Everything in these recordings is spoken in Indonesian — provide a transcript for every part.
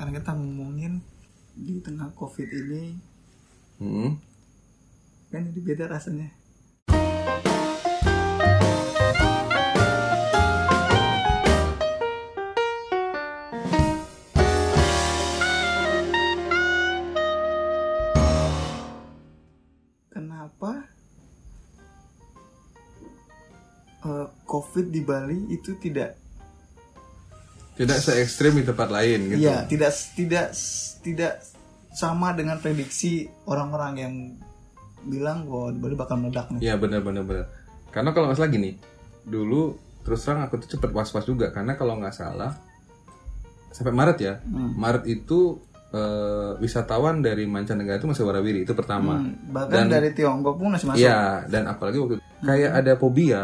karena kita ngomongin di tengah covid ini Hmm. kan ini beda rasanya kenapa eh, covid di Bali itu tidak Tidak se ekstrim di tempat lain gitu. Iya, tidak tidak tidak sama dengan prediksi orang-orang yang bilang bahwa di Bali bakal meledak nih. Iya benar benar benar. Karena kalau nggak salah gini, dulu terus terang aku tuh cepet was-was juga karena kalau nggak salah sampai Maret ya, Hmm. Maret itu eh, wisatawan dari mancanegara itu masih warawiri itu pertama. Hmm, bahkan Dan- dari Tiongkok pun masih masuk. Iya, dan apalagi waktu itu kayak ada fobia.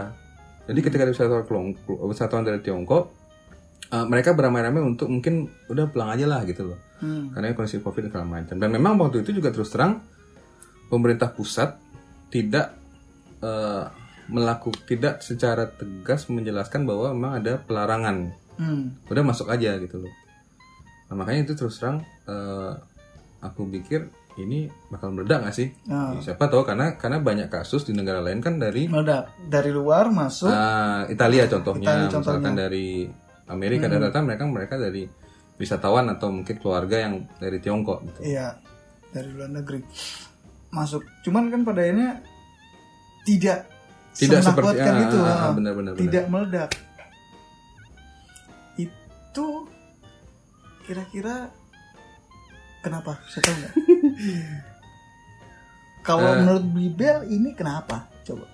Jadi ketika ada wisatawan wisatawan dari Tiongkok, eh, mereka beramai-ramai untuk mungkin udah pulang aja lah gitu loh. Hmm. Karena kondisi Covid segala macam. Dan memang waktu itu juga terus terang pemerintah pusat tidak eh, melakukan tidak secara tegas menjelaskan bahwa memang ada pelarangan. Hmm. Udah masuk aja gitu loh. Nah, makanya itu terus terang eh, aku pikir ini bakal meledak gak sih? Nah, Siapa tahu karena karena banyak kasus di negara lain kan dari meledak dari luar masuk. ah, Italia contohnya, Italia contohnya. Dari Amerika dan rata mereka mereka dari wisatawan atau mungkin keluarga yang dari Tiongkok gitu. Iya, dari luar negeri masuk. Cuman kan pada akhirnya tidak Tidak seperti semenakutkan ah, itu. ah, ah, benar-benar benar. tidak meledak. Itu kira-kira kenapa? Saya tahu nggak? Kalau Eh. menurut Bibel ini kenapa? Coba.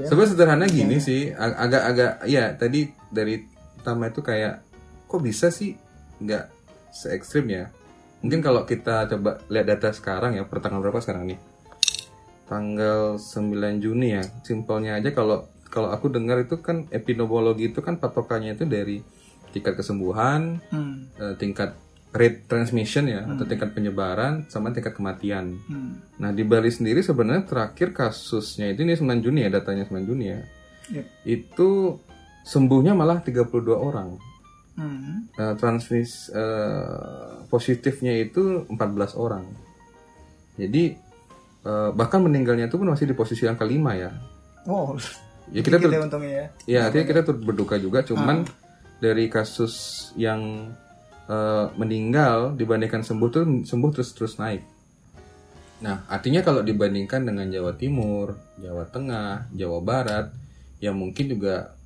Sebenarnya sederhana gini Iya. sih, ag- agak-agak ya tadi dari pertama itu kayak kok bisa sih nggak se ekstrim ya? Mungkin kalau kita coba lihat data sekarang ya, per tanggal berapa sekarang nih? Tanggal 9 Juni ya. Simpelnya aja kalau kalau aku dengar itu kan epidemiologi itu kan patokannya itu dari tingkat kesembuhan, Hmm, eh, tingkat rate transmission ya atau tingkat penyebaran sama tingkat kematian. hmm, Nah di Bali sendiri sebenarnya terakhir kasusnya itu ini 9 Juni ya datanya 9 Juni ya. Yep. Itu sembuhnya malah 32 orang. hmm. Nah, transmis eh, positifnya itu 14 orang. Jadi eh, bahkan meninggalnya itu pun masih di posisi yang kelima ya. Oh, Ya kita tur- ya untungnya ya. ya artinya kita turut berduka juga cuman dari kasus yang eh, meninggal dibandingkan sembuh tuh sembuh terus terus naik. Nah, artinya kalau dibandingkan dengan Jawa Timur, Jawa Tengah, Jawa Barat, yang mungkin juga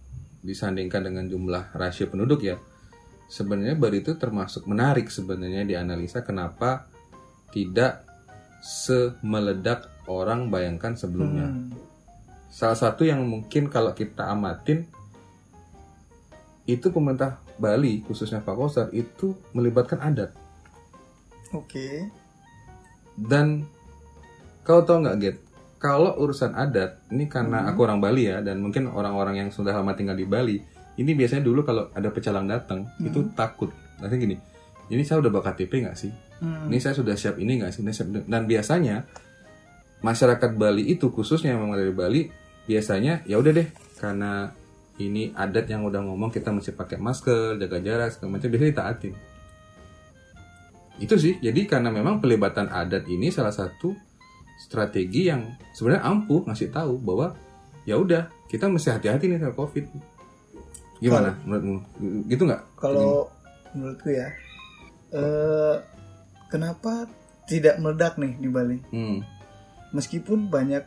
disandingkan dengan jumlah rasio penduduk ya, sebenarnya Bali itu termasuk menarik sebenarnya dianalisa kenapa tidak semeledak orang bayangkan sebelumnya. Hmm. Salah satu yang mungkin kalau kita amatin itu pemerintah Bali khususnya Pak Kosar itu melibatkan adat Oke. dan kau tahu nggak Get kalau urusan adat ini karena aku orang Bali ya dan mungkin orang-orang yang sudah lama tinggal di Bali ini biasanya dulu kalau ada pecalang datang itu takut. Nanti gini ini saya udah bawa KTP nggak sih? Hmm. ini saya sudah siap ini nggak sih? Ini siap- dan biasanya masyarakat Bali itu khususnya yang memang dari Bali biasanya ya udah deh karena ini adat yang udah ngomong kita mesti pakai masker jaga jarak segala macam biasanya ditaatin. Itu sih jadi karena memang pelibatan adat ini salah satu strategi yang sebenarnya ampuh ngasih tahu bahwa ya udah kita mesti hati-hati nih sama covid gimana menurutmu gitu nggak Kalau menurutku ya, eh kenapa tidak meledak nih di Bali? hmm. Meskipun banyak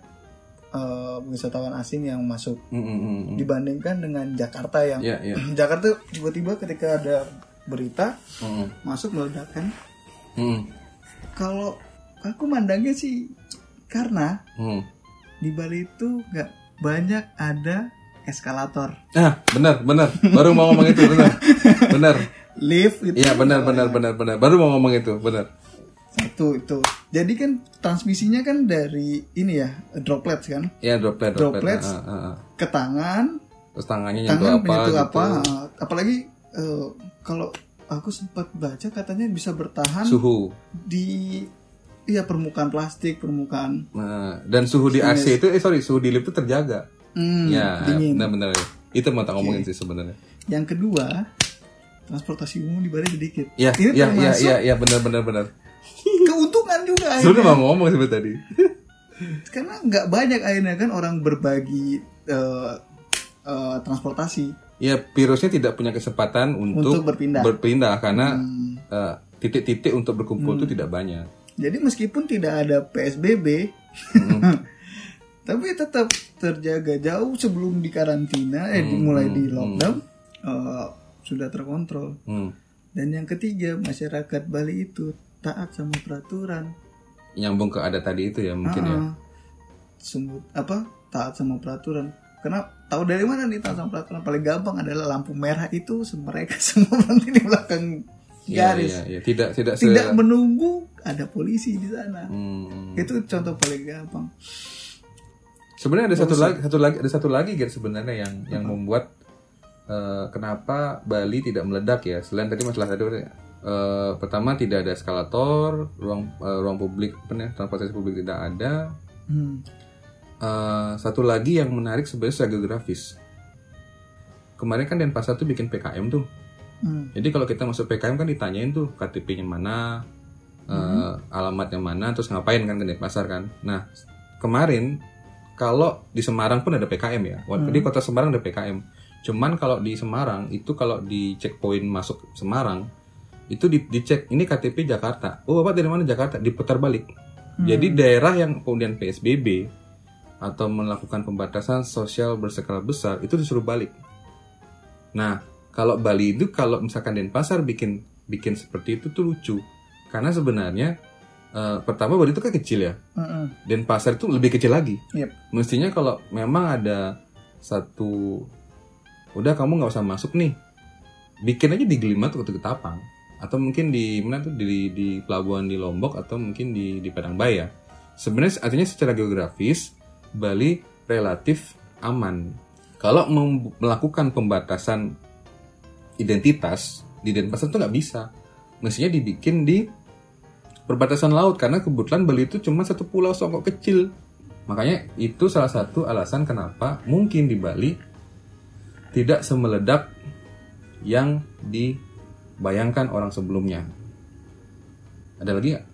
eh, wisatawan asing yang masuk Hmm, hmm, hmm, hmm. dibandingkan dengan Jakarta yang ya ya Jakarta tiba-tiba ketika ada berita Hmm, masuk meledak kan. hmm, Kalau aku mandangnya sih karena hmm. di Bali itu nggak banyak ada eskalator, Ah, benar, benar. Baru mau ngomong itu, benar. Benar. lift gitu. Iya, benar, benar, benar, benar. Baru mau ngomong itu, benar. Satu itu. Jadi kan transmisinya kan dari ini ya droplets kan Iya, droplet, droplet. Droplets. Ah, ah, ah. ke tangan, Terus tangannya nyentuh tangan apa menyentuh gitu. apa. Apalagi eh, kalau aku sempat baca katanya bisa bertahan Suhu. di iya permukaan plastik, permukaan Nah, dan suhu di AC itu eh sorry, suhu di lift itu terjaga. hmm, ya, dingin. benar benar. Itu mau tak ngomongin sih sebenarnya. Yang kedua, transportasi umum di Bali sedikit. Iya, Ini iya, iya, termasuk iya, iya, benar, benar, benar. keuntungan juga. Akhirnya. mau ngomong sebenarnya tadi. Karena nggak banyak akhirnya kan orang berbagi eh, eh, transportasi. Ya, virusnya tidak punya kesempatan untuk, Untuk berpindah. berpindah karena Hmm. eh, titik-titik untuk berkumpul itu tidak banyak. Jadi meskipun tidak ada PSBB, tapi tetap terjaga jauh sebelum dikarantina, eh dimulai di lockdown eh, sudah terkontrol. Hmm. Dan yang ketiga masyarakat Bali itu taat sama peraturan. Nyambung ke ada tadi itu ya mungkin ya. Ah, Sungguh apa taat sama peraturan. Karena tahu dari mana nih taat sama peraturan paling gampang adalah lampu merah itu mereka semua berhenti di belakang Iya, garis. iya, iya. Tidak, tidak, se- Tidak menunggu ada polisi di sana. Hmm. Itu contoh paling gampang. Sebenarnya ada satu lagi, satu lagi, ada satu lagi Gert, sebenarnya yang yang membuat eh, kenapa Bali tidak meledak ya. Selain tadi masalah tadi eh, pertama tidak ada eskalator, ruang eh, ruang publik, apa transportasi publik tidak ada. Hmm. Eh, satu lagi yang menarik sebenarnya secara geografis. Kemarin kan Denpasar tuh bikin PKM tuh. Hmm. Jadi kalau kita masuk PKM kan ditanyain tuh KTP-nya mana, eh, alamatnya mana, terus ngapain kan ke Denpasar kan. Nah kemarin kalau di Semarang pun ada PKM ya. Walaupun di kota Semarang ada PKM. Cuman kalau di Semarang itu kalau di checkpoint masuk Semarang itu di, dicek ini KTP Jakarta. Oh bapak dari mana Jakarta? Diputar balik. Jadi daerah yang kemudian PSBB atau melakukan pembatasan sosial berskala besar itu disuruh balik. Nah, kalau Bali itu kalau misalkan Denpasar bikin bikin seperti itu tuh lucu. Karena sebenarnya eh, pertama Bali itu kan kecil ya. Mm-mm. Denpasar itu lebih kecil lagi. Yep. Mestinya kalau memang ada satu udah kamu nggak usah masuk nih. Bikin aja di Gelimat atau Ketapang atau mungkin di mana tuh di di pelabuhan di Lombok atau mungkin di di Padang Baya. Sebenarnya artinya secara geografis Bali relatif aman. Kalau melakukan pembatasan identitas di Denpasar itu nggak bisa. Mestinya dibikin di perbatasan laut karena kebetulan Bali itu cuma satu pulau songkok kecil. Makanya itu salah satu alasan kenapa mungkin di Bali tidak semeledak yang dibayangkan orang sebelumnya. Ada lagi nggak?